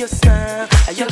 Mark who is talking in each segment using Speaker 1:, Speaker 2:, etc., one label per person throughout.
Speaker 1: your smile, your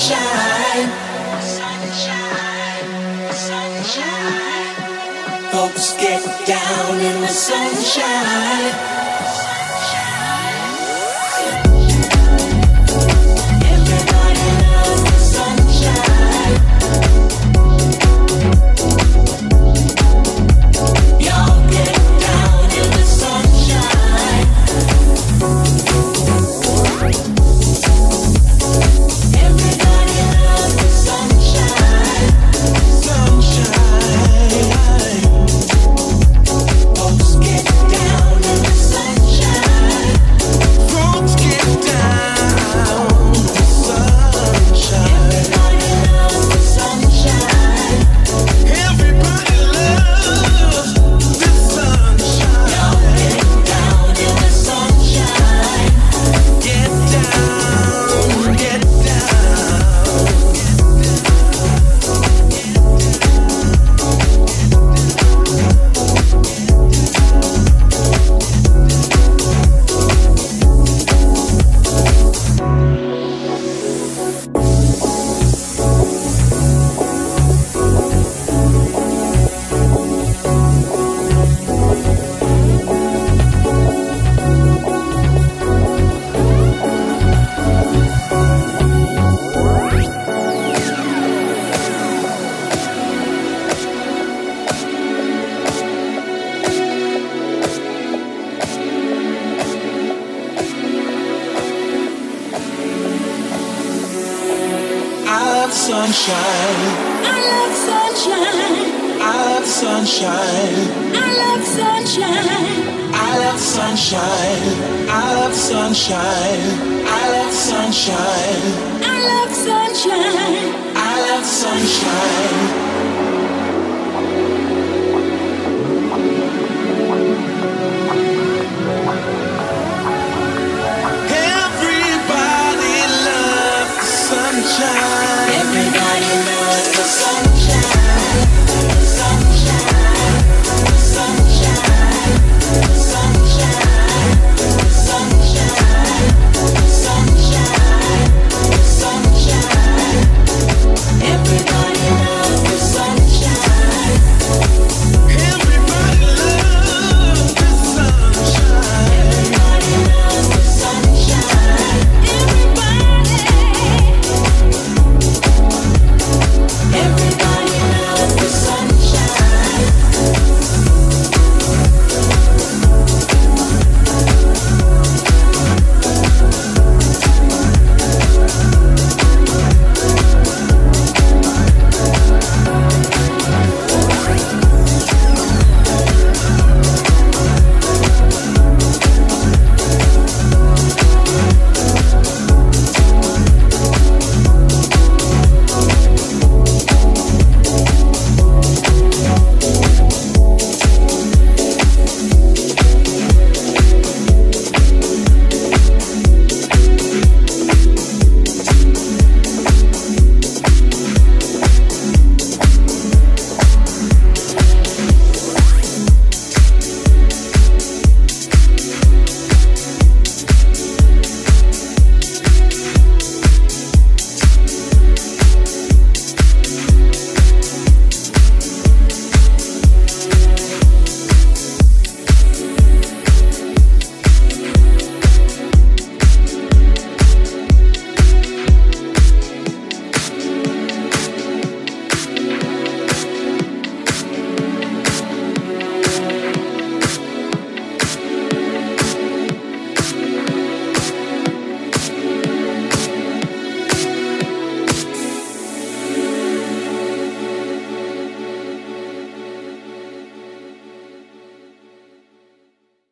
Speaker 2: sunshine. Sunshine, sunshine. Folks get down in the sunshine.